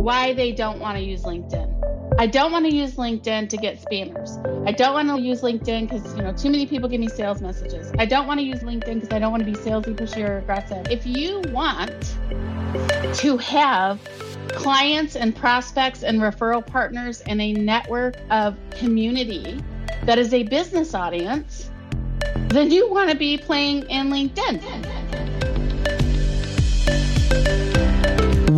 why they don't want to use LinkedIn. I don't want to use LinkedIn to get spammers. I don't want to use LinkedIn because you know too many people give me sales messages. I don't want to use LinkedIn because I don't want to be salesy, pushy, or aggressive. If you want to have clients and prospects and referral partners and a network of community that is a business audience, then you want to be playing in LinkedIn.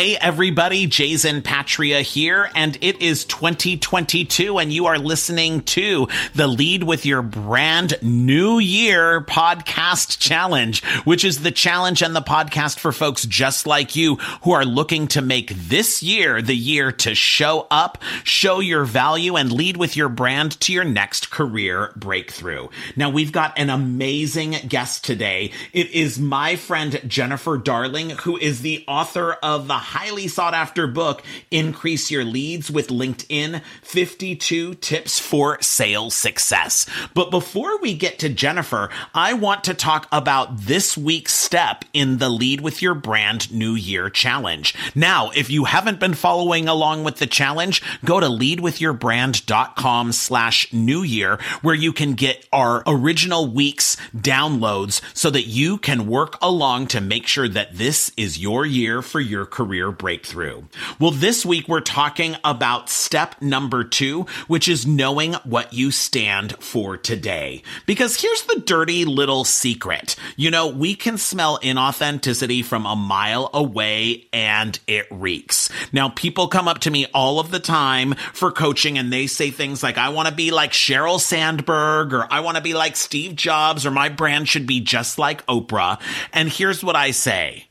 Hey everybody, Jason Patria here, and it is 2022, and you are listening to the Lead with Your Brand New Year podcast challenge, which is the challenge and the podcast for folks just like you who are looking to make this year the year to show up, show your value, and lead with your brand to your next career breakthrough. Now, we've got an amazing guest today. It is my friend Jennifer Darling, who is the author of the highly sought after book, Increase Your Leads with LinkedIn 52 Tips for Sales Success. But before we get to Jennifer, I want to talk about this week's step in the Lead with Your Brand New Year Challenge. Now, if you haven't been following along with the challenge, go to leadwithyourbrand.com slash new year where you can get our original week's downloads so that you can work along to make sure that this is your year for your career career breakthrough. Well, this week we're talking about step number two, which is knowing what you stand for today. Because here's the dirty little secret. You know, we can smell inauthenticity from a mile away and it reeks. Now, people come up to me all of the time for coaching and they say things like, I want to be like Sheryl Sandberg or I want to be like Steve Jobs or my brand should be just like Oprah. And here's what I say.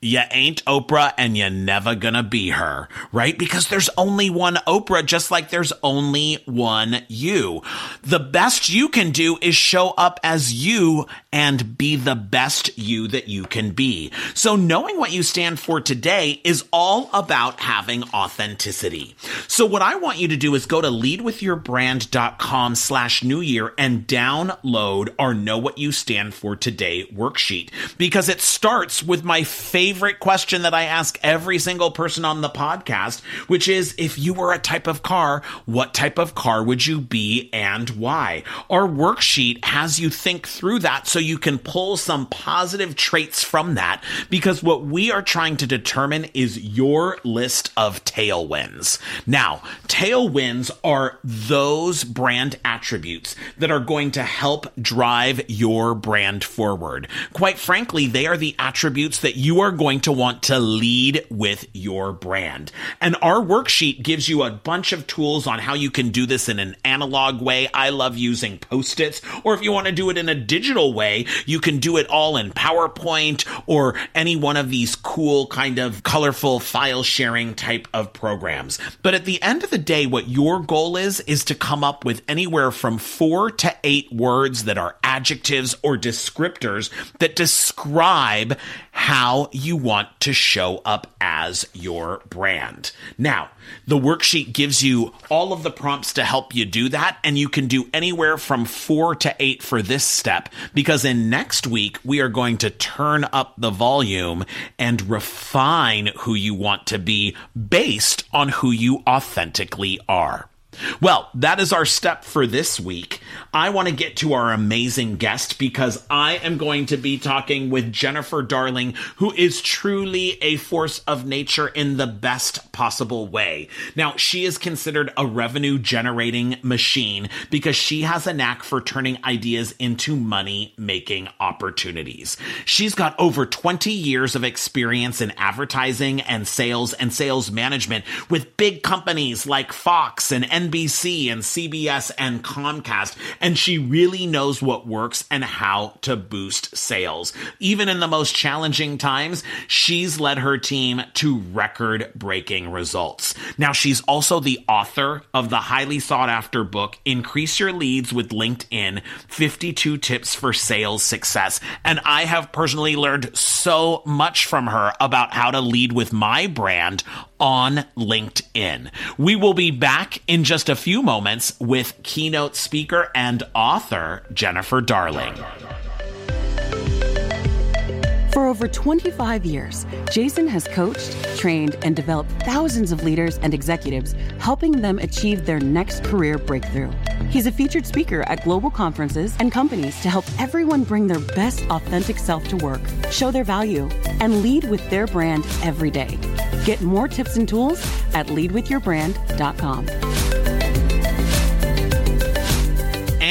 You ain't Oprah and you're never gonna be her, right? Because there's only one Oprah, just like there's only one you. The best you can do is show up as you and be the best you that you can be. So knowing what you stand for today is all about having authenticity. So what I want you to do is go to leadwithyourbrand.com slash new year and download our know what you stand for today worksheet because it starts with my favorite favorite question that I ask every single person on the podcast, which is if you were a type of car, what type of car would you be and why? Our worksheet has you think through that so you can pull some positive traits from that because what we are trying to determine is your list of tailwinds. Now, tailwinds are those brand attributes that are going to help drive your brand forward. Quite frankly, they are the attributes that you are going to want to lead with your brand. And our worksheet gives you a bunch of tools on how you can do this in an analog way. I love using post-its, or if you want to do it in a digital way, you can do it all in PowerPoint or any one of these cool kind of colorful file sharing type of programs. But at the end of the day, what your goal is, is to come up with anywhere from four to eight words that are adjectives or descriptors that describe how you want to show up as your brand. Now, the worksheet gives you all of the prompts to help you do that, and you can do anywhere from four to eight for this step because in next week, we are going to turn up the volume and refine who you want to be based on who you authentically are. Well, that is our step for this week. I want to get to our amazing guest because I am going to be talking with Jennifer Darling, who is truly a force of nature in the best possible way. Now, she is considered a revenue generating machine because she has a knack for turning ideas into money making opportunities. She's got over 20 years of experience in advertising and sales and sales management with big companies like Fox and NBC and CBS and Comcast, and she really knows what works and how to boost sales. Even in the most challenging times, she's led her team to record breaking results. Now, she's also the author of the highly sought after book, Increase Your Leads with LinkedIn 52 Tips for Sales Success. And I have personally learned so much from her about how to lead with my brand on LinkedIn. We will be back in just a few moments with keynote speaker and author Jennifer Darling. For over 25 years, Jason has coached, trained, and developed thousands of leaders and executives, helping them achieve their next career breakthrough. He's a featured speaker at global conferences and companies to help everyone bring their best authentic self to work, show their value, and lead with their brand every day. Get more tips and tools at leadwithyourbrand.com.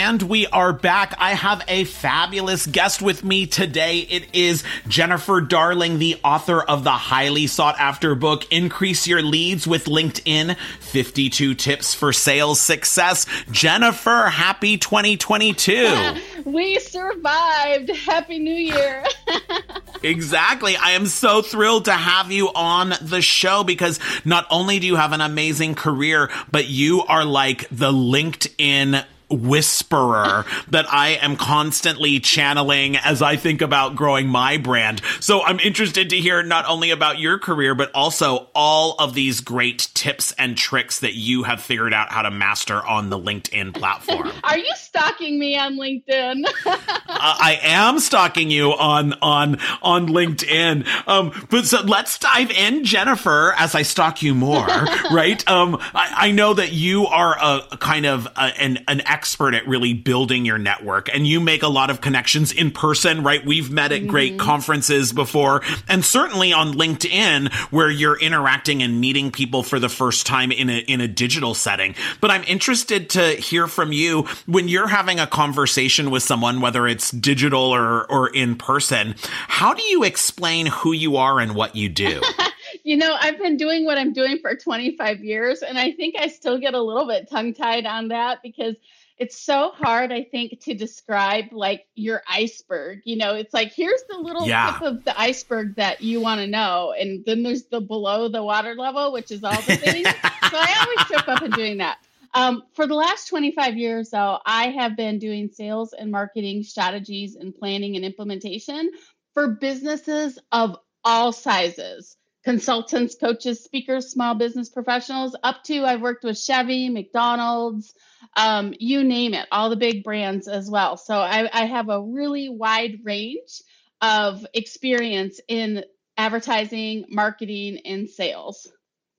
And we are back. I have a fabulous guest with me today. It is Jennifer Darling, the author of the highly sought after book, Increase Your Leads with LinkedIn 52 Tips for Sales Success. Jennifer, happy 2022. we survived. Happy New Year. exactly. I am so thrilled to have you on the show because not only do you have an amazing career, but you are like the LinkedIn whisperer that I am constantly channeling as I think about growing my brand. So I'm interested to hear not only about your career, but also all of these great tips and tricks that you have figured out how to master on the LinkedIn platform. Are you stalking me on LinkedIn? uh, I am stalking you on on on LinkedIn. Um, but so let's dive in, Jennifer, as I stalk you more. right? Um, I, I, know that you are a, a kind of a, an an expert at really building your network and you make a lot of connections in person, right? We've met at great mm-hmm. conferences before and certainly on LinkedIn where you're interacting and meeting people for the first time in a, in a digital setting. But I'm interested to hear from you when you're having a conversation with someone, whether it's digital or, or in person, how do you explain who you are and what you do? you know, I've been doing what I'm doing for 25 years, and I think I still get a little bit tongue tied on that because it's so hard i think to describe like your iceberg you know? It's like here's the little yeah. tip of the iceberg that you want to know and then there's the below the water level which is all the things so i always trip up in doing that. Um, for the last 25 years though i have been doing sales and marketing strategies and planning and implementation for businesses of all sizes. Consultants coaches speakers small business professionals up to i've worked with chevy mcdonald's um, you name it, all the big brands as well. So I, I have a really wide range of experience in advertising, marketing, and sales.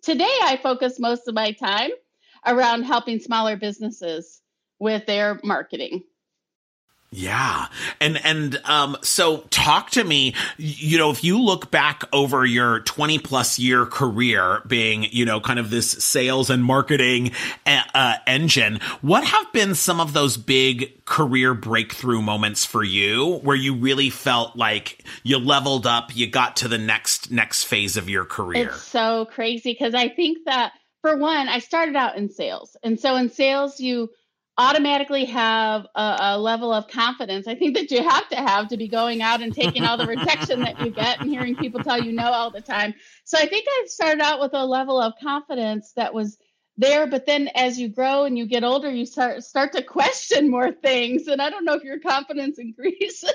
Today, I focus most of my time around helping smaller businesses with their marketing. Yeah. And, and, um, so talk to me, you know, if you look back over your 20 plus year career being, you know, kind of this sales and marketing, uh, engine, what have been some of those big career breakthrough moments for you where you really felt like you leveled up, you got to the next, next phase of your career? It's so crazy because I think that for one, I started out in sales. And so in sales, you, automatically have a, a, level of confidence. I think that you have to have to be going out and taking all the rejection that you get and hearing people tell you no all the time. So I think I started out with a level of confidence that was there, but then as you grow and you get older, you start start to question more things. And I don't know if your confidence increases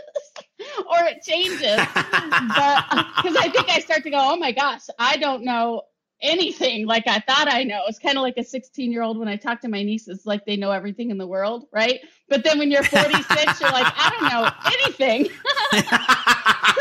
or it changes, but because I think I start to go, oh my gosh, I don't know anything like I thought I know. It's kind of like a 16 year old when I talk to my nieces, like they know everything in the world, right? But then when you're 46, you're like, I don't know anything. so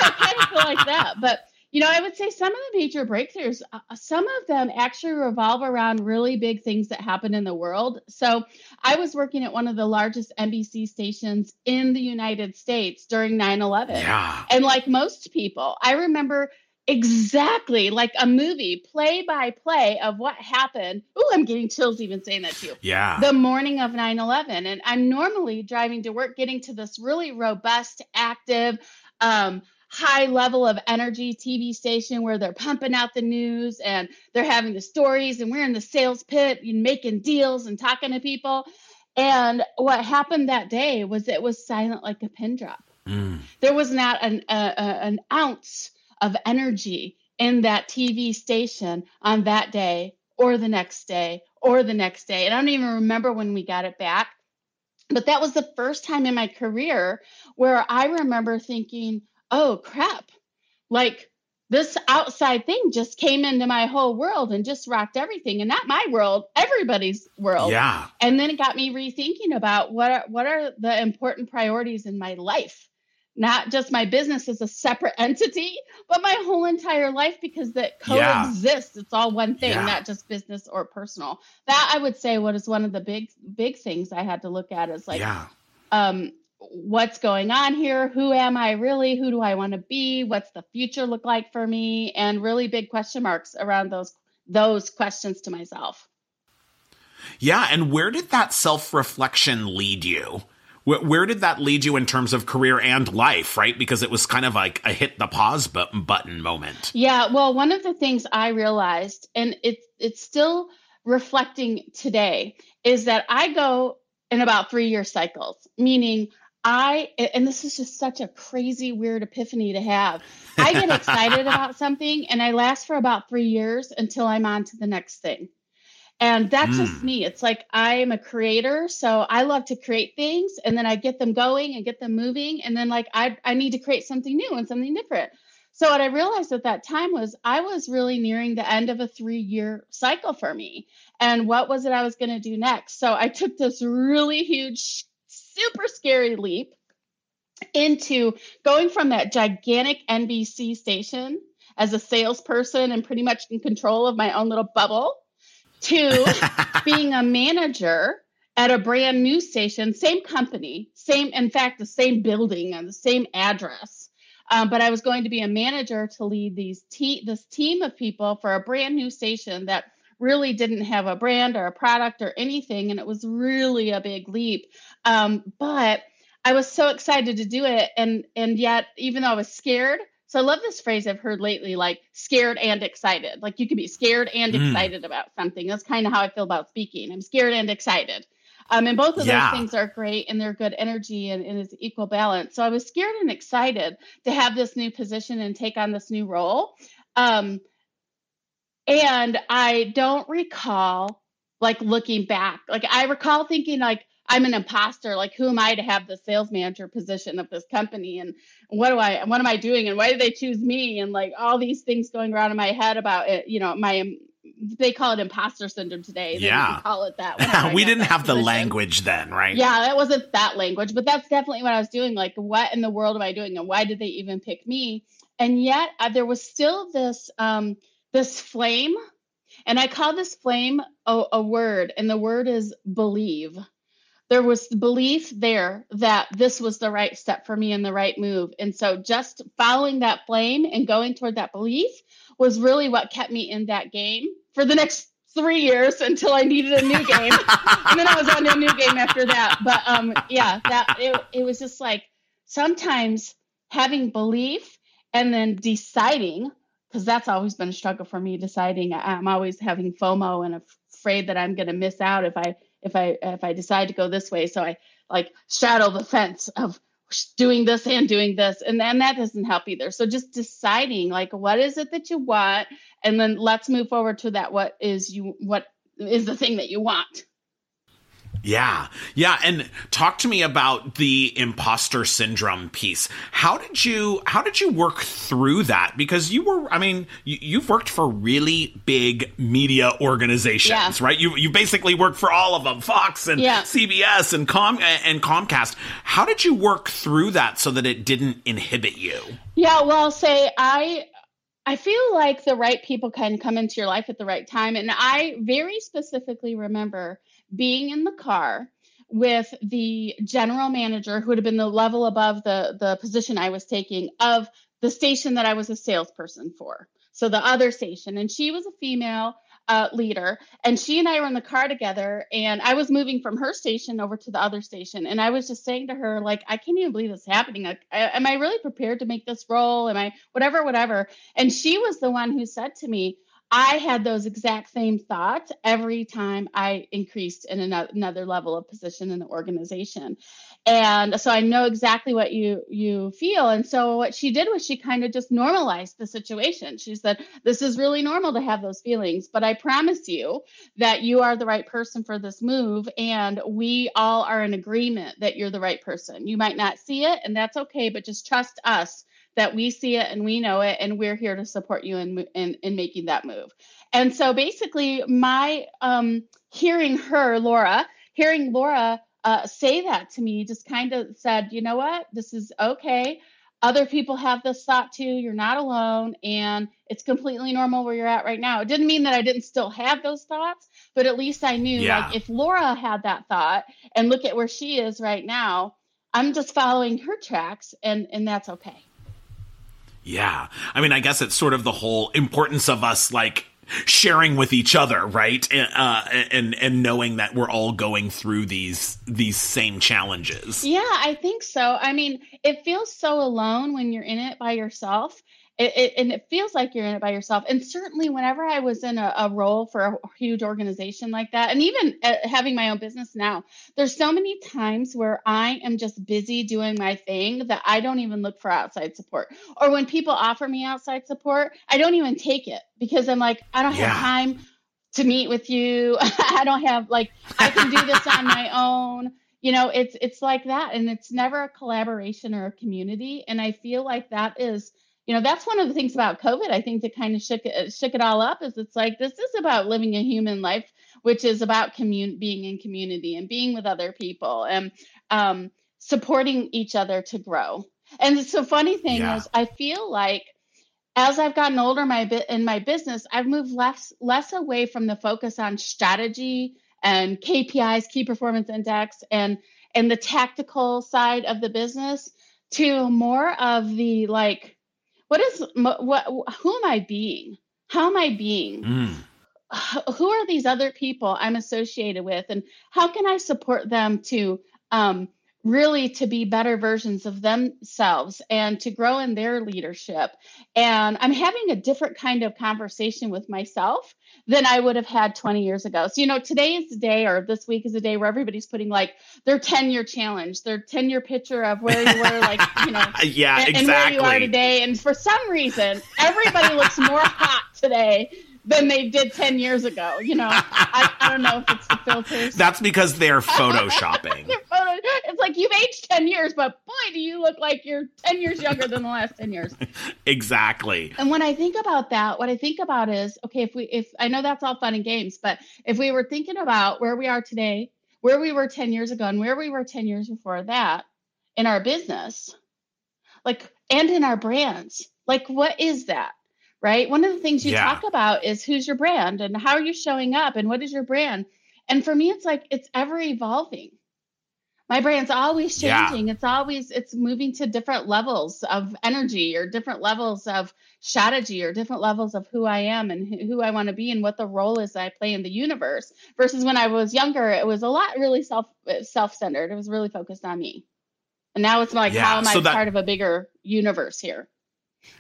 I kind of feel like that. But, you know, I would say say some of the major breakthroughs, uh, uh, some of them actually revolve around really big things that happen in the world. So I was working at one of the largest NBC stations in the United States during 9 11. Yeah. And like most people, I remember exactly like a movie, play by play of what happened. Oh, I'm getting chills even saying that to you. Yeah. The morning of 9 11. And I'm normally driving to work, getting to this really robust, active, um, high level of energy TV station where they're pumping out the news and they're having the stories and we're in the sales pit and making deals and talking to people. And what happened that day was it was silent like a pin drop. Mm. There was not an, a, an ounce of energy in that TV station on that day or the next day or the next day. And I don't even remember when we got it back. But that was the first time in my career where I remember thinking, oh crap, like this outside thing just came into my whole world and just rocked everything and not my world everybody's world Yeah. and then it got me rethinking about what are what are the important priorities in my life not just my business as a separate entity but my whole entire life because that Yeah. coexists it's all one thing Yeah. not just business or personal that i would say what is one of the big big things i had to look at is like yeah. um what's going on here who am i really who do i want to be what's the future look like for me and really big question marks around those those questions to myself Yeah. And where did that self reflection lead you? Where, where did that lead you in terms of career and life, right? Because it was kind of like a hit the pause button, button moment. yeah well one of the things i realized and it's it's still reflecting today is that i go in about three year cycles meaning I and this is just such a crazy weird epiphany to have. I get excited about something and I last for about 3 years until I'm on to the next thing. And that's just Mm. me. It's like I'm a creator, so I love to create things and then I get them going and get them moving and then like I I need to create something new and something different. So what I realized at that time was I was really nearing the end of a 3-year cycle for me. And what was it I was going to do next? So I took this really huge super scary leap into going from that gigantic NBC station as a salesperson and pretty much in control of my own little bubble to being a manager at a brand new station, same company, same, in fact, the same building and the same address. Um, but I was going to be a manager to lead these te- this team of people for a brand new station that really didn't have a brand or a product or anything, and it was really a big leap. Um, but I was so excited to do it, and and yet even though I was scared, so I love this phrase I've heard lately, like scared and excited. Like you could be scared and Mm. excited about something. That's kind of how I feel about speaking. I'm scared and excited. Um, and both of Yeah. those things are great and they're good energy and, and it's equal balance. So I was scared and excited to have this new position and take on this new role. Um, and I don't recall like looking back. Like I recall thinking like I'm an imposter. Like who am I to have the sales manager position of this company? And what do I? What am I doing? And why did they choose me? And like all these things going around in my head about it. You know, my they call it imposter syndrome today. They Yeah. call it that. we didn't that have the language then, right? Yeah, that wasn't that language, but that's definitely what I was doing. Like, what in the world am I doing, and why did they even pick me? And yet, uh, there was still this um, this flame, and I call this flame a, a word, and the word is believe. There was belief there that this was the right step for me and the right move, and so just following that flame and going toward that belief was really what kept me in that game for the next three years until I needed a new game and then I was on a new game after that. But um, yeah, that it, it was just like sometimes having belief and then deciding because that's always been a struggle for me. Deciding I'm always having FOMO and afraid that I'm going to miss out if I if I if I decide to go this way. So I like straddle the fence of doing this and doing this. And then that doesn't help either. So just deciding like what is it that you want? And then let's move forward to that what is you what is the thing that you want Yeah. Yeah. And talk to me about the imposter syndrome piece. How did you, how did you work through that? Because you were, I mean, you, you've worked for really big media organizations, Yeah. right? You, you basically worked for all of them, Fox and Yeah. CBS and Com and Comcast. How did you work through that so that it didn't inhibit you? Yeah, well, say I I feel like the right people can come into your life at the right time. And I very specifically remember being in the car with the general manager who would have been the level above the the position I was taking of the station that I was a salesperson for. So the other station, and she was a female uh, leader, and she and I were in the car together, and I was moving from her station over to the other station, and I was just saying to her like, I can't even believe this is happening. Like, I, am I really prepared to make this role? Am I whatever, whatever? And she was the one who said to me, I had those exact same thoughts every time I increased in another level of position in the organization. And so I know exactly what you you feel. And so what she did was she kind of just normalized the situation. She said, "This is really normal to have those feelings, but I promise you that you are the right person for this move and we all are in agreement that you're the right person. You might not see it and that's okay, but just trust us that we see it and we know it and we're here to support you in in, in making that move. And so basically my um, hearing her laura hearing laura uh, say that to me just kind of said you know what? This is okay. Other people have this thought too. You're not alone and it's completely normal where you're at right now. It didn't mean that i didn't still have those thoughts but at least i knew yeah. like if laura had that thought and look at where she is right now i'm just following her tracks and and that's okay yeah. I mean, I guess it's sort of the whole importance of us like sharing with each other, right? Uh, and and knowing that we're all going through these these same challenges. Yeah, I think so. I mean, it feels so alone when you're in it by yourself it, it, and it feels like you're in it by yourself. And certainly, whenever I was in a, a role for a huge organization like that, and even uh, having my own business now, there's so many times where I am just busy doing my thing that I don't even look for outside support. Or when people offer me outside support, I don't even take it because I'm like, I don't yeah. have time to meet with you. I don't have like I can do this on my own you know it's it's like that and it's never a collaboration or a community and i feel like that is you know that's one of the things about covid i think that kind of shook it shook it all up is it's like this is about living a human life which is about commun- being in community and being with other people and um, supporting each other to grow and the funny thing yeah. is i feel like as i've gotten older my bit in my business i've moved less less away from the focus on strategy and kpis key performance index and and the tactical side of the business to more of the like what is what who am i being? How am i being? Mm. who are these other people i'm associated with? And how can i support them to um, really to be better versions of themselves and to grow in their leadership. And I'm having a different kind of conversation with myself than I would have had 20 years ago. So, you know, today is the day or this week is a day where everybody's putting like their 10 year challenge, their 10 year picture of where you were, like, you know, yeah, and, exactly. and where you are today. And for some reason, everybody looks more hot today than they did 10 years ago. You know, I, I don't know if it's the filters. That's because they're photoshopping. they're photo- it's like you've aged 10 years, but boy, do you look like you're 10 years younger than the last 10 years. exactly. And when I think about that, what I think about is okay, if we, if I know that's all fun and games, but if we were thinking about where we are today, where we were 10 years ago, and where we were 10 years before that in our business, like, and in our brands, like, what is that? Right? One of the things you yeah. talk about is who's your brand and how are you showing up and what is your brand? And for me, it's like it's ever evolving. My brand's always changing. Yeah. It's always it's moving to different levels of energy or different levels of strategy or different levels of who I am and who I want to be and what the role is that I play in the universe. Versus when I was younger, it was a lot really self self centered. It was really focused on me. And now it's like, yeah, how am so I that- part of a bigger universe here?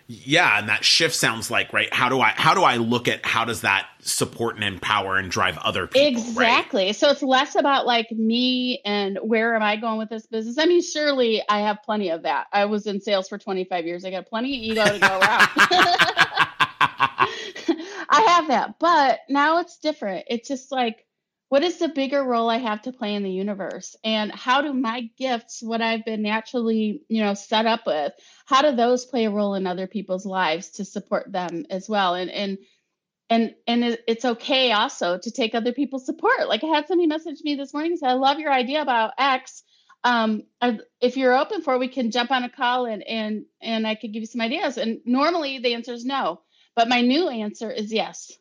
Yeah and that shift sounds like right how do i how do i look at how does that support and empower and drive other people exactly. Right? so it's less about like me and where am i going with this business? I mean surely i have plenty of that. I was in sales for 25 years. I got plenty of ego to go around. I have that. But now it's different. It's just like what is the bigger role I have to play in the universe? And how do my gifts, what I've been naturally, you know, set up with, how do those play a role in other people's lives to support them as well? And and and and it's okay also to take other people's support. Like I had somebody message me this morning said, "I love your idea about X. Um, if you're open for, it, we can jump on a call and and and I could give you some ideas." And normally the answer is no But my new answer is yes.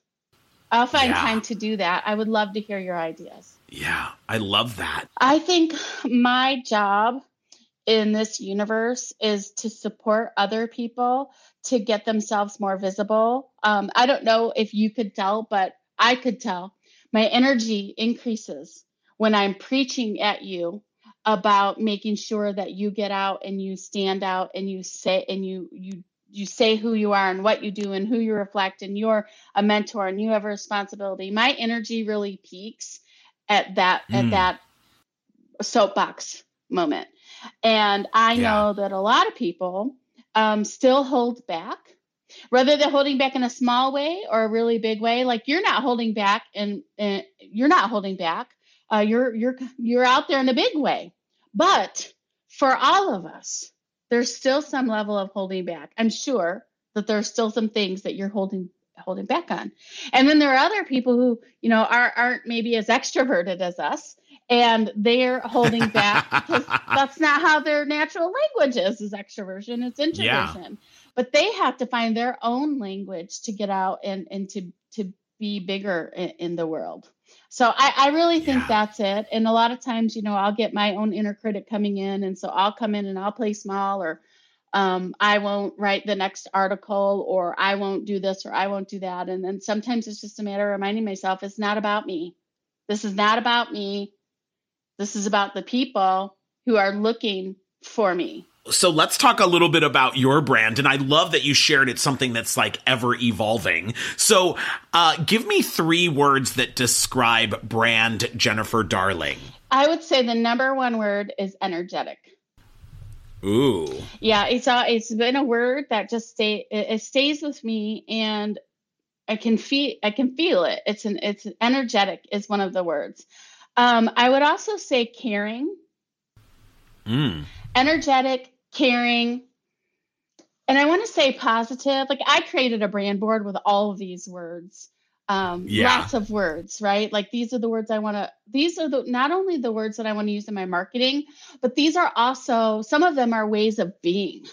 I'll find Yeah. time to do that. I would love to hear your ideas. Yeah, I love that. I think my job in this universe is to support other people to get themselves more visible. Um, I don't know if you could tell, but I could tell my energy increases when I'm preaching at you about making sure that you get out and you stand out and you say and you you you say who you are and what you do and who you reflect and you're a mentor and you have a responsibility. My energy really peaks at that Mm. at that soapbox moment. And I Yeah. know that a lot of people um, still hold back, whether they're holding back in a small way or a really big way. Like you're not holding back, and, and you're not holding back. Uh, you're you're you're out there in a big way. But for all of us, there's still some level of holding back. I'm sure that there's still some things that you're holding holding back on. And then there are other people who, you know, are aren't maybe as extroverted as us and they're holding back because that's not how their natural language is is extroversion, it's introversion. Yeah. But they have to find their own language to get out and and to to be bigger in, in the world. So I, I really think Yeah. that's it. And a lot of times, you know, I'll get my own inner critic coming in, and so I'll come in and I'll play small, or um, I won't write the next article, or I won't do this, or I won't do that. And then sometimes it's just a matter of reminding myself it's not about me. This is not about me. This is about the people who are looking for me. So let's talk a little bit about your brand. And I love that you shared it's something that's like ever evolving. So uh, give me three words that describe brand Jennifer Darling. I would say the number one word is energetic. Ooh. Yeah, it's a, it's been a word that just stay it, it stays with me, and I can feel I can feel it. It's an it's energetic is one of the words. Um, I would also say caring, Mm. Energetic, caring, and I want to say positive. Like I created a brand board with all of these words. Um, Yeah. lots of words, right? Like these are the words I want to. These are the not only the words that I want to use in my marketing, but these are also some of them are ways of being,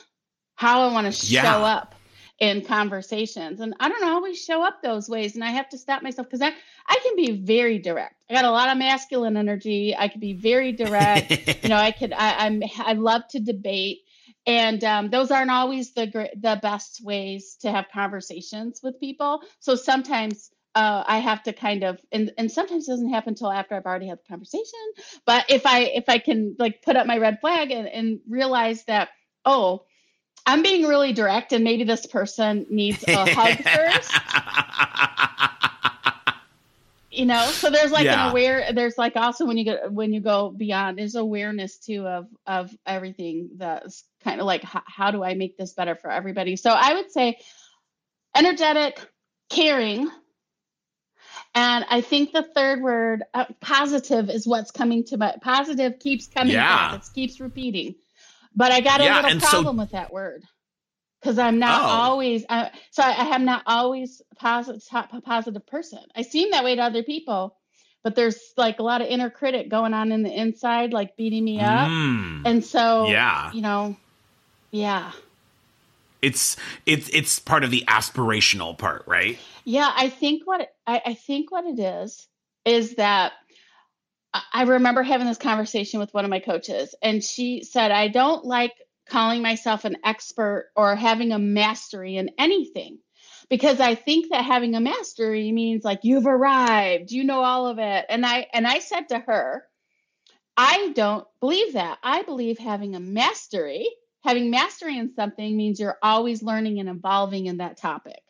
how I want to Yeah. show up in conversations, and I don't always show up those ways, and I have to stop myself because I I can be very direct. I got a lot of masculine energy. I could be very direct. You know i could I, i'm i love to debate. And um, those aren't always the the best ways to have conversations with people. So sometimes uh, i have to kind of and, and sometimes it doesn't happen until after i've already had the conversation. But if i if i can like put up my red flag and, and realize that oh i'm being really direct and maybe this person needs a hug first you know so there's like Yeah. an aware there's like also when you go when you go beyond there's awareness too of of everything that's kind of like how, how do i make this better for everybody so i would say energetic caring and i think the third word uh, positive is what's coming to my positive keeps coming Yeah. back it keeps repeating but i got a Yeah, little and so- problem with that word because I'm not Oh. always. I, so I, am not always positive, person. I seem that way to other people, but there's like a lot of inner critic going on in the inside, like beating me up. Mm. And so, Yeah. you know, yeah, It's it's it's part of the aspirational part, right? yeah. I think what I, I think what it is is that I remember having this conversation with one of my coaches, and she said, "I don't like calling myself an expert or having a mastery in anything." because I think that having a mastery means like you've arrived, you know all of it. And I and I said to her, I don't believe that. I believe having a mastery, having mastery in something means you're always learning and evolving in that topic.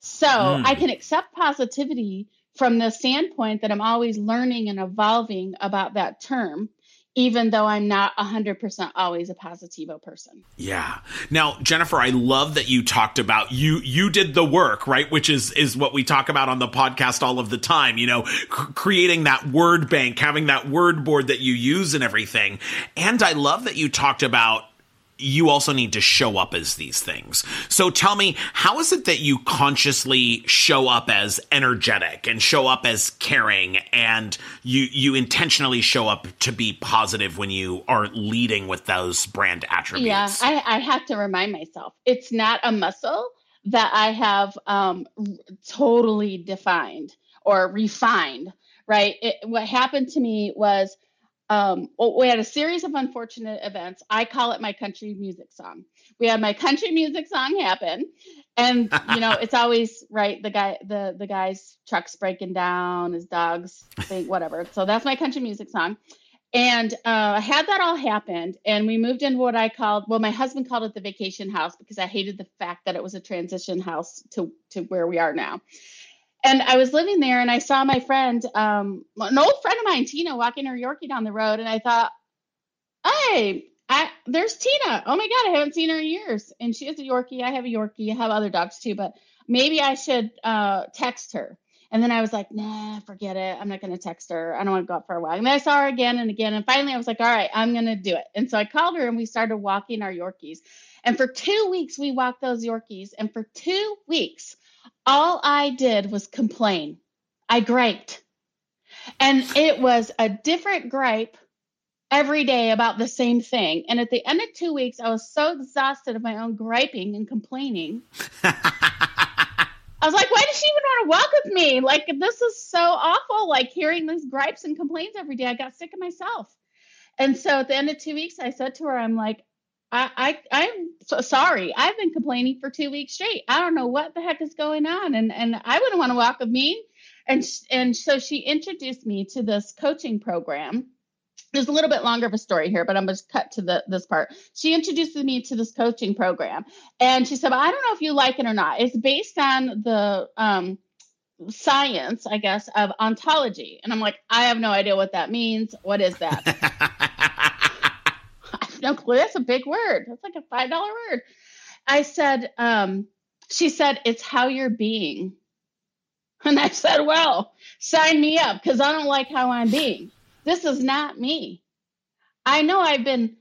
So Mm. I can accept positivity from the standpoint that I'm always learning and evolving about that term, even though I'm not 100% always a positivo person. Yeah. Now, Jennifer, I love that you talked about you you did the work, right? Which is is what we talk about on the podcast all of the time, you know, c- creating that word bank, having that word board that you use and everything. And I love that you talked about you also need to show up as these things. So tell me, how is it that you consciously show up as energetic and show up as caring and you you intentionally show up to be positive when you are leading with those brand attributes? Yeah, I, I have to remind myself it's not a muscle that I have um, totally defined or refined, right? It, what happened to me was um, we had a series of unfortunate events. I call it my country music song. We had my country music song happen, and you know it's always right. The guy, the the guy's truck's breaking down, his dog's thing, whatever. So that's my country music song. And uh, had that all happened, and we moved into what I called, well, my husband called it the vacation house because I hated the fact that it was a transition house to to where we are now and I was living there and I saw my friend, um, an old friend of mine, Tina, walking her Yorkie down the road. And I thought, hey, I, there's Tina. Oh my God, I haven't seen her in years. And she has a Yorkie. I have a Yorkie. I have other dogs too, but maybe I should uh, text her. And then I was like, nah, forget it. I'm not going to text her. I don't want to go out for a walk. And then I saw her again and again. And finally, I was like, all right, I'm going to do it. And so I called her and we started walking our Yorkies. And for two weeks, we walked those Yorkies. And for two weeks, all I did was complain. I griped. And it was a different gripe every day about the same thing. And at the end of two weeks, I was so exhausted of my own griping and complaining. I was like, why does she even want to walk with me? Like, this is so awful. Like, hearing these gripes and complaints every day, I got sick of myself. And so at the end of two weeks, I said to her, I'm like, I, I I'm so sorry. I've been complaining for two weeks straight. I don't know what the heck is going on, and and I wouldn't want to walk with me. And and so she introduced me to this coaching program. There's a little bit longer of a story here, but I'm going to cut to the this part. She introduced me to this coaching program, and she said, well, "I don't know if you like it or not. It's based on the um, science, I guess, of ontology." And I'm like, "I have no idea what that means. What is that?" no clue. That's a big word. That's like a five dollar word. I said, um, she said, it's how you're being. And I said, well, sign me up because I don't like how I'm being. This is not me. I know I've been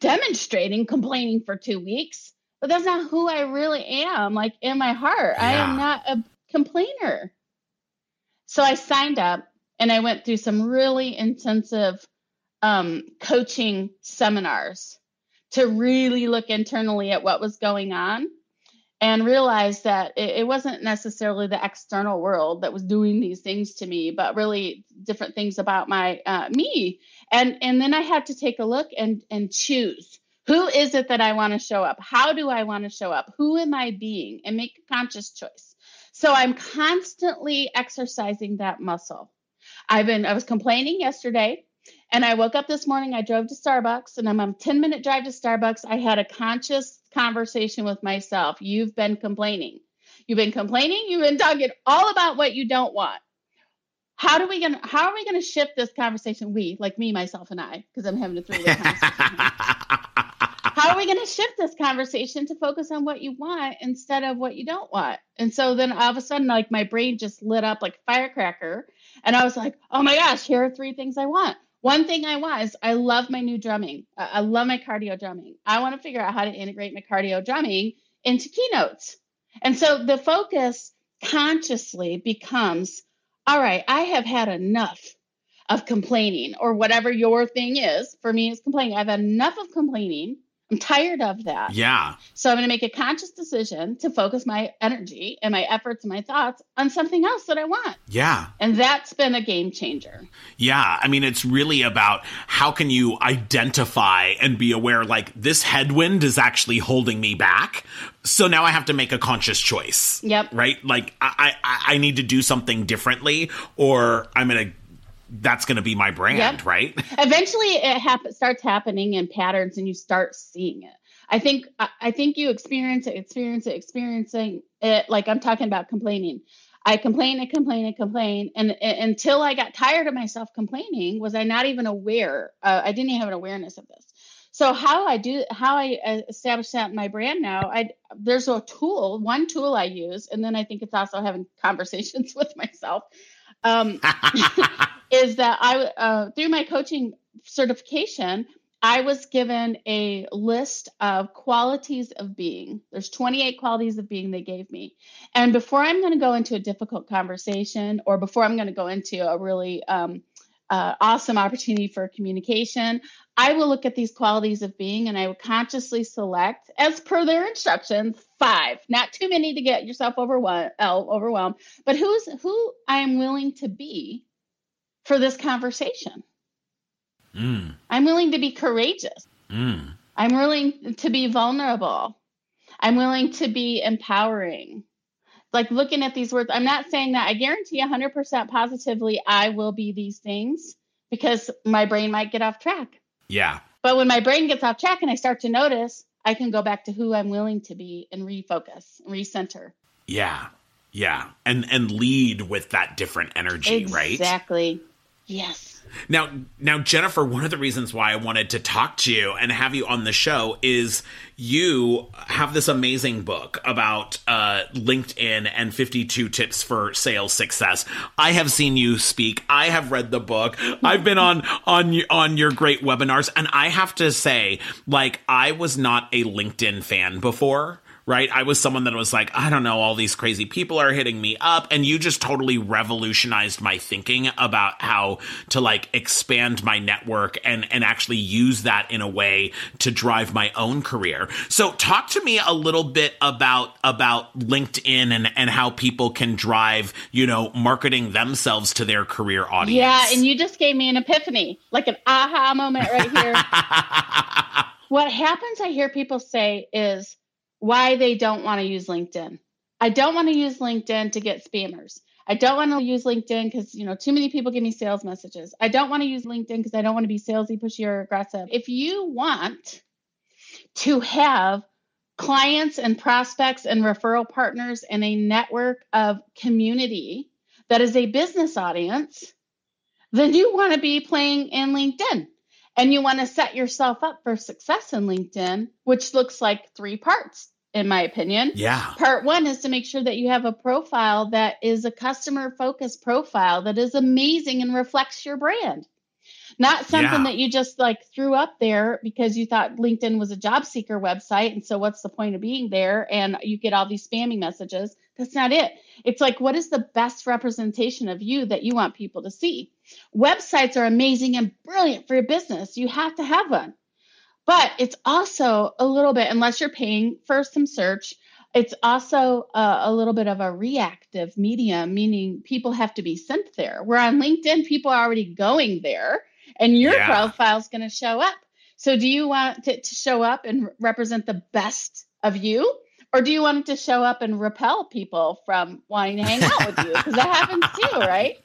demonstrating complaining for two weeks, but that's not who I really am. Like in my heart, yeah. I am not a complainer. So I signed up and I went through some really intensive um, coaching seminars to really look internally at what was going on and realize that it, it, wasn't necessarily the external world that was doing these things to me, but really different things about my uh, me. And and then I had to take a look and and choose who is it that I want to show up? How do I want to show up? Who am I being? And make a conscious choice. So I'm constantly exercising that muscle. I've been I was complaining yesterday and I woke up this morning, I drove to Starbucks, and I'm on a 10 minute drive to Starbucks. I had a conscious conversation with myself. You've been complaining. You've been complaining. You've been talking all about what you don't want. How do we gonna how are we gonna shift this conversation? We, like me, myself, and I, because I'm having a three-way conversation. how are we going to shift this conversation to focus on what you want instead of what you don't want? And so then all of a sudden, like my brain just lit up like firecracker. And I was like, oh my gosh, here are three things I want. One thing I was, I love my new drumming. I love my cardio drumming. I want to figure out how to integrate my cardio drumming into keynotes. And so the focus consciously becomes all right, I have had enough of complaining or whatever your thing is. For me, it's complaining. I've had enough of complaining. I'm tired of that. Yeah. So I'm going to make a conscious decision to focus my energy and my efforts and my thoughts on something else that I want. Yeah. And that's been a game changer. Yeah. I mean, it's really about how can you identify and be aware like this headwind is actually holding me back. So now I have to make a conscious choice. Yep. Right? Like I I, I need to do something differently or I'm going to that's going to be my brand, yep. right? Eventually, it hap- starts happening in patterns, and you start seeing it. I think I think you experience it, experience it, experiencing it. Like I'm talking about complaining. I complain and complain and complain, and, and until I got tired of myself complaining, was I not even aware? Uh, I didn't even have an awareness of this. So how I do, how I uh, establish that in my brand now, I there's a tool, one tool I use, and then I think it's also having conversations with myself um, is that I uh, through my coaching certification, I was given a list of qualities of being. There's 28 qualities of being they gave me. And before I'm going to go into a difficult conversation or before I'm going to go into a really um, uh, awesome opportunity for communication. I will look at these qualities of being and I will consciously select, as per their instructions, five, not too many to get yourself overwhelmed, overwhelmed but who's who I am willing to be for this conversation. Mm. I'm willing to be courageous. Mm. I'm willing to be vulnerable. I'm willing to be empowering. Like looking at these words, I'm not saying that I guarantee 100% positively I will be these things because my brain might get off track. Yeah. But when my brain gets off track and I start to notice, I can go back to who I'm willing to be and refocus, recenter. Yeah. Yeah. And and lead with that different energy, exactly. right? Exactly. Yes. Now, now, Jennifer, one of the reasons why I wanted to talk to you and have you on the show is you have this amazing book about uh, LinkedIn and 52 tips for sales success. I have seen you speak. I have read the book. I've been on on on your great webinars, and I have to say, like, I was not a LinkedIn fan before right? I was someone that was like, I don't know, all these crazy people are hitting me up. And you just totally revolutionized my thinking about how to like expand my network and, and actually use that in a way to drive my own career. So talk to me a little bit about, about LinkedIn and, and how people can drive, you know, marketing themselves to their career audience. Yeah. And you just gave me an epiphany, like an aha moment right here. what happens, I hear people say is, why they don't want to use LinkedIn. I don't want to use LinkedIn to get spammers. I don't want to use LinkedIn because you know too many people give me sales messages. I don't want to use LinkedIn because I don't want to be salesy, pushy, or aggressive. If you want to have clients and prospects and referral partners and a network of community that is a business audience, then you want to be playing in LinkedIn. And you want to set yourself up for success in LinkedIn, which looks like three parts in my opinion. Yeah. Part one is to make sure that you have a profile that is a customer focused profile that is amazing and reflects your brand. Not something yeah. that you just like threw up there because you thought LinkedIn was a job seeker website. And so, what's the point of being there? And you get all these spamming messages. That's not it. It's like, what is the best representation of you that you want people to see? Websites are amazing and brilliant for your business. You have to have one. But it's also a little bit, unless you're paying for some search, it's also a, a, little bit of a reactive medium, meaning people have to be sent there. Where on LinkedIn, people are already going there and your yeah. profile is going to show up. So, do you want it to show up and represent the best of you? Or do you want it to show up and repel people from wanting to hang out with you? Because that happens too, right?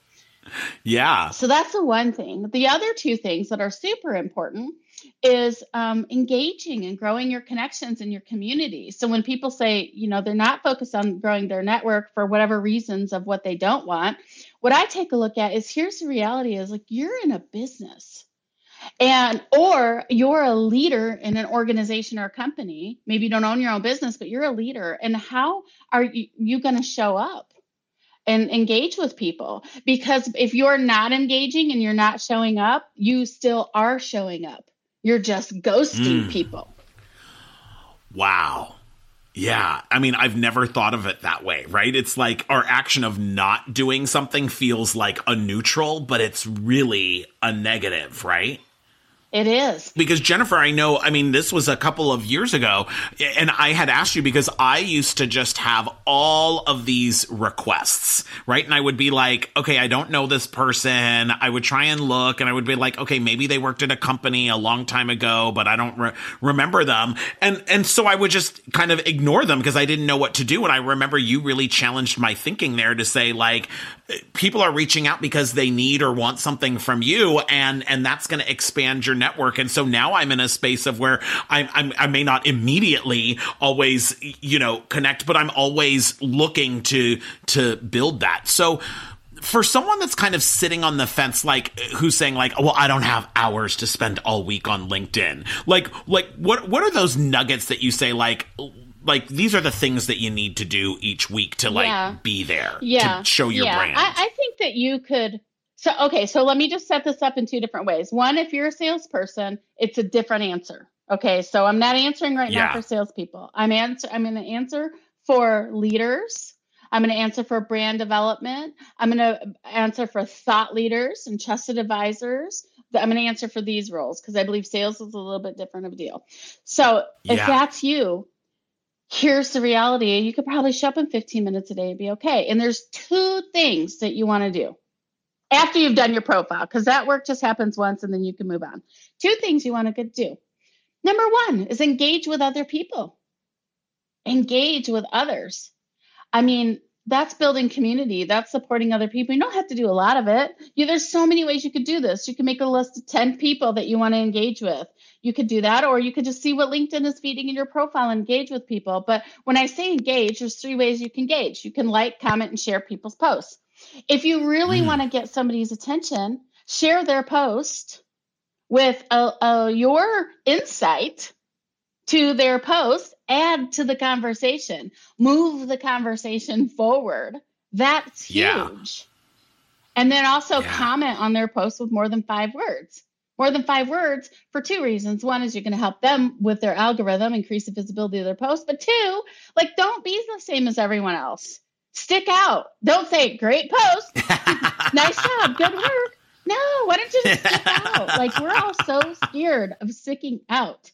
Yeah. So that's the one thing. The other two things that are super important is um, engaging and growing your connections in your community. So when people say, you know, they're not focused on growing their network for whatever reasons of what they don't want, what I take a look at is here's the reality is like you're in a business. And or you're a leader in an organization or a company. Maybe you don't own your own business but you're a leader. And how are you, you going to show up and engage with people? Because if you're not engaging and you're not showing up you still are showing up you're just ghosting mm. people. Wow. Yeah. I mean, I've never thought of it that way, right? It's like our action of not doing something feels like a neutral, but it's really a negative, right? It is. Because Jennifer, I know, I mean, this was a couple of years ago, and I had asked you because I used to just have all of these requests, right? And I would be like, okay, I don't know this person. I would try and look, and I would be like, okay, maybe they worked at a company a long time ago, but I don't re- remember them. And, and so I would just kind of ignore them because I didn't know what to do. And I remember you really challenged my thinking there to say, like, people are reaching out because they need or want something from you, and, and that's going to expand your network. And so now I'm in a space of where I'm, I'm, i may not immediately always, you know, connect, but I'm always looking to, to build that. So, for someone that's kind of sitting on the fence like who's saying like well i don't have hours to spend all week on linkedin like like what what are those nuggets that you say like like these are the things that you need to do each week to like yeah. be there yeah. to show your yeah. brand I, I think that you could so, okay, so let me just set this up in two different ways. One, if you're a salesperson, it's a different answer. Okay, so I'm not answering right yeah. now for salespeople. I'm answer. I'm going to answer for leaders. I'm going to answer for brand development. I'm going to answer for thought leaders and trusted advisors. I'm going to answer for these roles because I believe sales is a little bit different of a deal. So if Yeah. that's you, here's the reality. You could probably show up in 15 minutes a day and be okay. And there's two things that you want to do after you've done your profile because that work just happens once and then you can move on. Two things you want to do. Number one is engage with other people, engage with others. I mean, that's building community. That's supporting other people. You don't have to do a lot of it. You, there's so many ways you could do this. You can make a list of 10 people that you want to engage with. You could do that, or you could just see what LinkedIn is feeding in your profile, and engage with people. But when I say engage, there's three ways you can engage. You can like, comment, and share people's posts. If you really Mm. want to get somebody's attention, share their post with uh uh your insight to their post, add to the conversation, move the conversation forward. That's huge. Yeah. And then also Yeah. comment on their post with more than five words. More than five words for two reasons. One is you're going to help them with their algorithm, increase the visibility of their post. But two, like don't be the same as everyone else. Stick out. Don't say, great post, nice job, good work. No, why don't you just stick out? Like we're all so scared of sticking out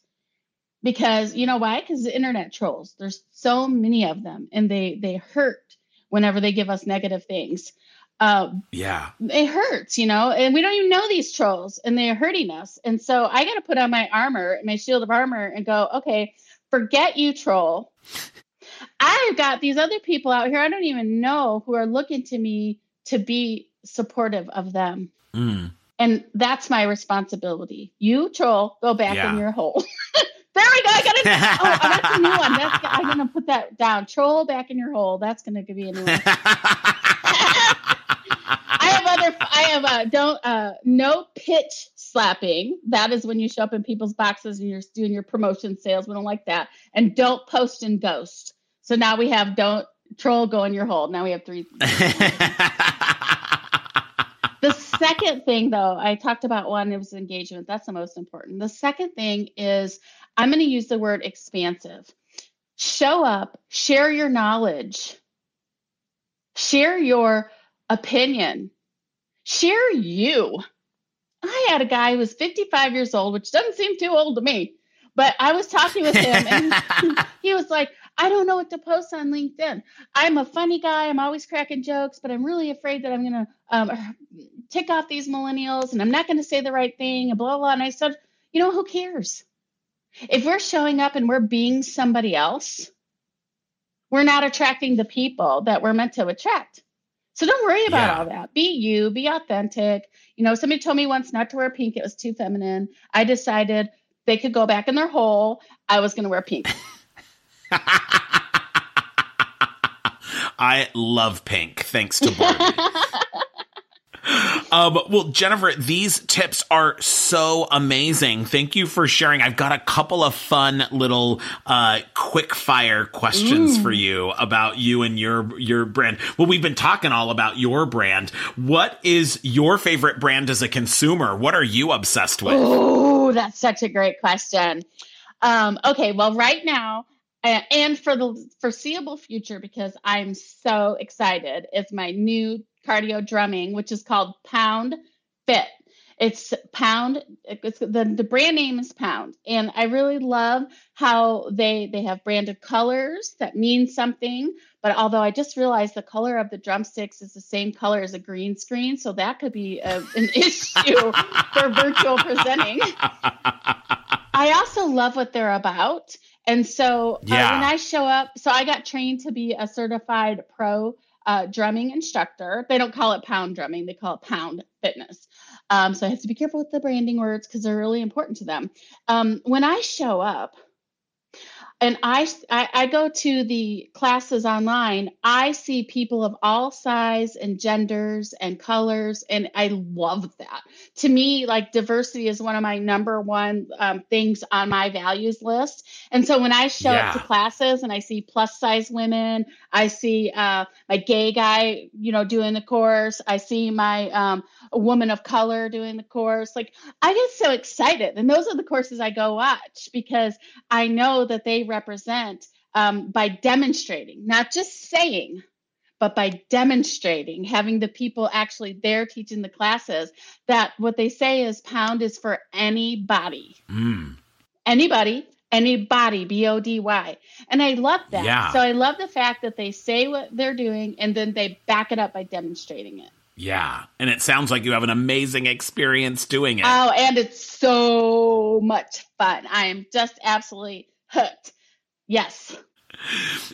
because you know why? Because the internet trolls. There's so many of them, and they they hurt whenever they give us negative things. Um, yeah. it hurts, you know, and we don't even know these trolls, and they're hurting us. And so I got to put on my armor, my shield of armor, and go, okay, forget you, troll. I've got these other people out here I don't even know who are looking to me to be supportive of them. Mm. And that's my responsibility. You troll, go back Yeah. in your hole. there we go. I got it. Oh, that's a new one. That's, I'm gonna put that down. Troll back in your hole. That's gonna be a new one. I have other. I have uh, don't uh, no pitch slapping. That is when you show up in people's boxes and you're doing your promotion sales. We don't like that. And don't post and ghost. So now we have don't troll go in your hole. Now we have three. The second thing, though, I talked about one, it was engagement. That's the most important. The second thing is I'm going to use the word expansive. Show up, share your knowledge, share your opinion, share you. I had a guy who was 55 years old, which doesn't seem too old to me, but I was talking with him and he was like, I don't know what to post on LinkedIn. I'm a funny guy. I'm always cracking jokes, but I'm really afraid that I'm going to um, tick off these millennials and I'm not going to say the right thing and blah, blah. And I said, you know, who cares? If we're showing up and we're being somebody else, we're not attracting the people that we're meant to attract. So don't worry about Yeah. all that. Be you, be authentic. You know, somebody told me once not to wear pink, it was too feminine. I decided they could go back in their hole. I was going to wear pink. I love pink, thanks to Barbie. um, well, Jennifer, these tips are so amazing. Thank you for sharing. I've got a couple of fun little uh, quick fire questions for you about you and your your brand. Well, we've been talking all about your brand. What is your favorite brand as a consumer? What are you obsessed with? Oh, that's such a great question. Um, okay, well, right now, Uh, and for the foreseeable future, because I'm so excited, is my new cardio drumming, which is called Pound Fit. It's Pound. It's the the brand name is Pound, and I really love how they they have branded colors that mean something. But although I just realized the color of the drumsticks is the same color as a green screen, so that could be a, an issue for virtual presenting. I also love what they're about. And so uh, when I show up, so I got trained to be a certified pro uh, drumming instructor. They don't call it pound drumming, they call it pound fitness. Um, so I have to be careful with the branding words because they're really important to them. Um, when I show up, and I, I I go to the classes online. I see people of all size and genders and colors and i love that. To me like diversity is one of my number one um, things on my values list. And so when i show up to classes and i see plus size women i see uh, my gay guy you know doing the course. I see my um, a woman of color doing the course. Like i get so excited. And those are the courses i go watch because I know that they represent um, by demonstrating, not just saying, but by demonstrating, having the people actually there teaching the classes, that what they say is pound is for anybody. Mm. Anybody, anybody, B O D Y. And I love that. Yeah. So I love the fact that they say what they're doing and then they back it up by demonstrating it. Yeah. And it sounds like you have an amazing experience doing it. Oh, and it's so much fun. I am just absolutely hooked. Yes.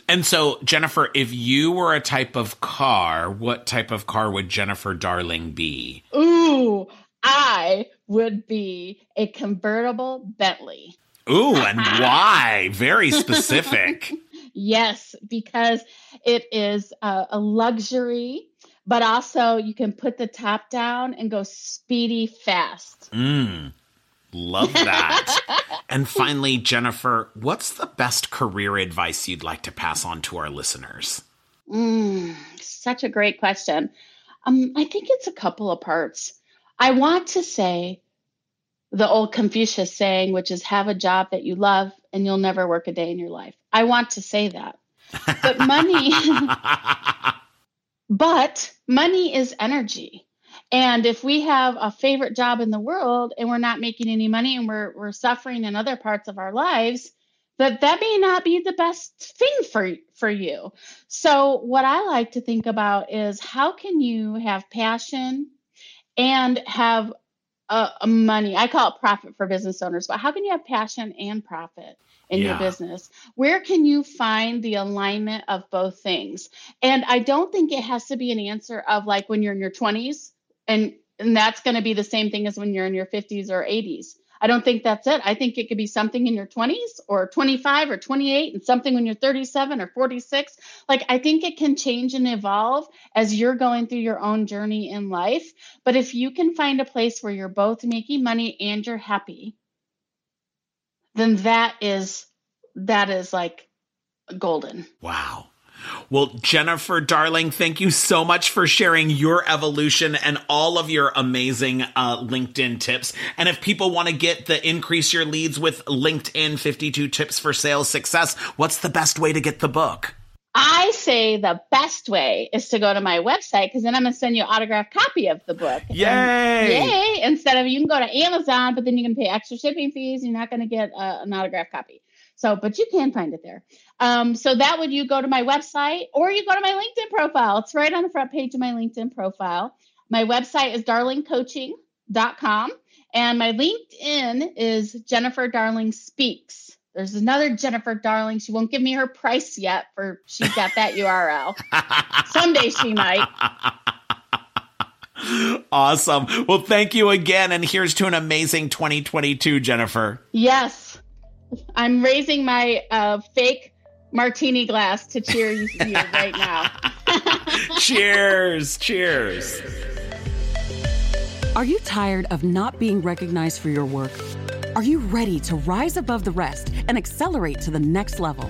And so, Jennifer, if you were a type of car, what type of car would Jennifer Darling be? Ooh, I would be a convertible Bentley. Ooh, and why? Very specific. Yes, because it is a, a luxury, but also you can put the top down and go speedy fast. Mm, love that. and finally, Jennifer, what's the best career advice you'd like to pass on to our listeners? Mm, such a great question. Um, I think it's a couple of parts. I want to say the old Confucius saying, which is have a job that you love and you'll never work a day in your life. I want to say that. But money, but money is energy. And if we have a favorite job in the world and we're not making any money and we're, we're suffering in other parts of our lives, that that may not be the best thing for for you. So what I like to think about is how can you have passion and have a, money. I call it profit for business owners, but how can you have passion and profit? in Yeah. your business? Where can you find the alignment of both things? And I don't think it has to be an answer of like when you're in your 20s and and that's going to be the same thing as when you're in your 50s or 80s. I don't think that's it. I think it could be something in your 20s or 25 or 28 and something when you're 37 or 46. Like I think it can change and evolve as you're going through your own journey in life. But if you can find a place where you're both making money and you're happy, then that is that is like golden. Wow. Well, Jennifer, darling, thank you so much for sharing your evolution and all of your amazing uh, LinkedIn tips. And if people want to get the increase your leads with LinkedIn 52 tips for sales success, what's the best way to get the book? I say the best way is to go to my website because then I'm gonna send you an autographed copy of the book. And- Yay! yay! Instead of you can go to Amazon, but then you're gonna pay extra shipping fees. You're not gonna get uh, an autographed copy. So, but you can find it there. Um, so that would you go to my website or you go to my LinkedIn profile. It's right on the front page of my LinkedIn profile. My website is darlingcoaching.com and my LinkedIn is Jennifer Darling Speaks. There's another Jennifer Darling. She won't give me her price yet for she's got that URL. Someday she might. Awesome. Well, thank you again. And here's to an amazing 2022, Jennifer. Yes. I'm raising my uh, fake martini glass to cheer you you right now. cheers. Cheers. Are you tired of not being recognized for your work? Are you ready to rise above the rest and accelerate to the next level?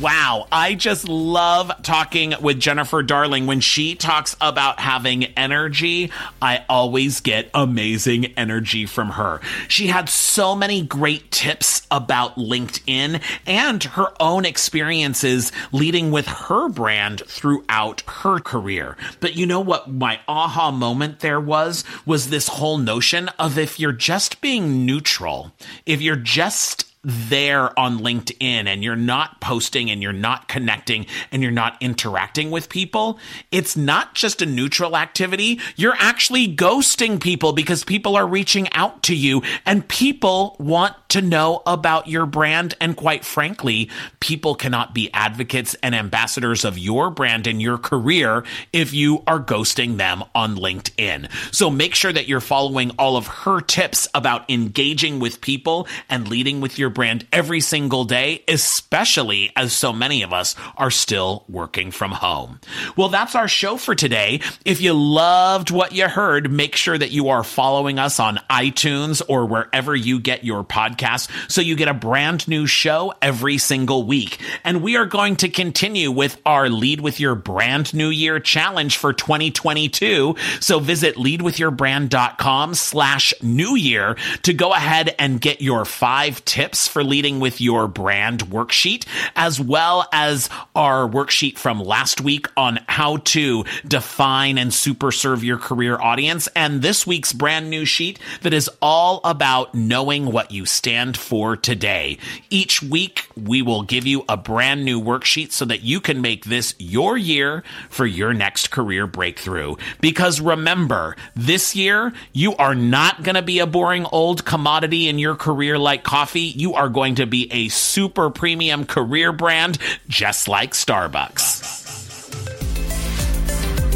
Wow, I just love talking with Jennifer Darling. When she talks about having energy, I always get amazing energy from her. She had so many great tips about LinkedIn and her own experiences leading with her brand throughout her career. But you know what my aha moment there was? Was this whole notion of if you're just being neutral, if you're just there on LinkedIn and you're not posting and you're not connecting and you're not interacting with people, it's not just a neutral activity. You're actually ghosting people because people are reaching out to you and people want to know about your brand. And quite frankly, people cannot be advocates and ambassadors of your brand and your career if you are ghosting them on LinkedIn. So make sure that you're following all of her tips about engaging with people and leading with your your brand every single day, especially as so many of us are still working from home. Well, that's our show for today. If you loved what you heard, make sure that you are following us on iTunes or wherever you get your podcasts so you get a brand new show every single week. And we are going to continue with our Lead with Your Brand New Year challenge for 2022. So visit leadwithyourbrand.com slash new year to go ahead and get your five tips for leading with your brand worksheet, as well as our worksheet from last week on how to define and super serve your career audience, and this week's brand new sheet that is all about knowing what you stand for today. Each week, we will give you a brand new worksheet so that you can make this your year for your next career breakthrough. Because remember, this year, you are not going to be a boring old commodity in your career like coffee. You are going to be a super premium career brand, just like Starbucks.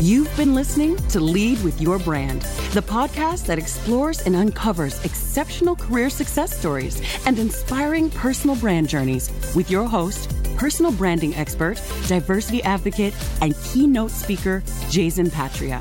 You've been listening to Lead with Your Brand, the podcast that explores and uncovers exceptional career success stories and inspiring personal brand journeys with your host, personal branding expert, diversity advocate, and keynote speaker, Jason Patria.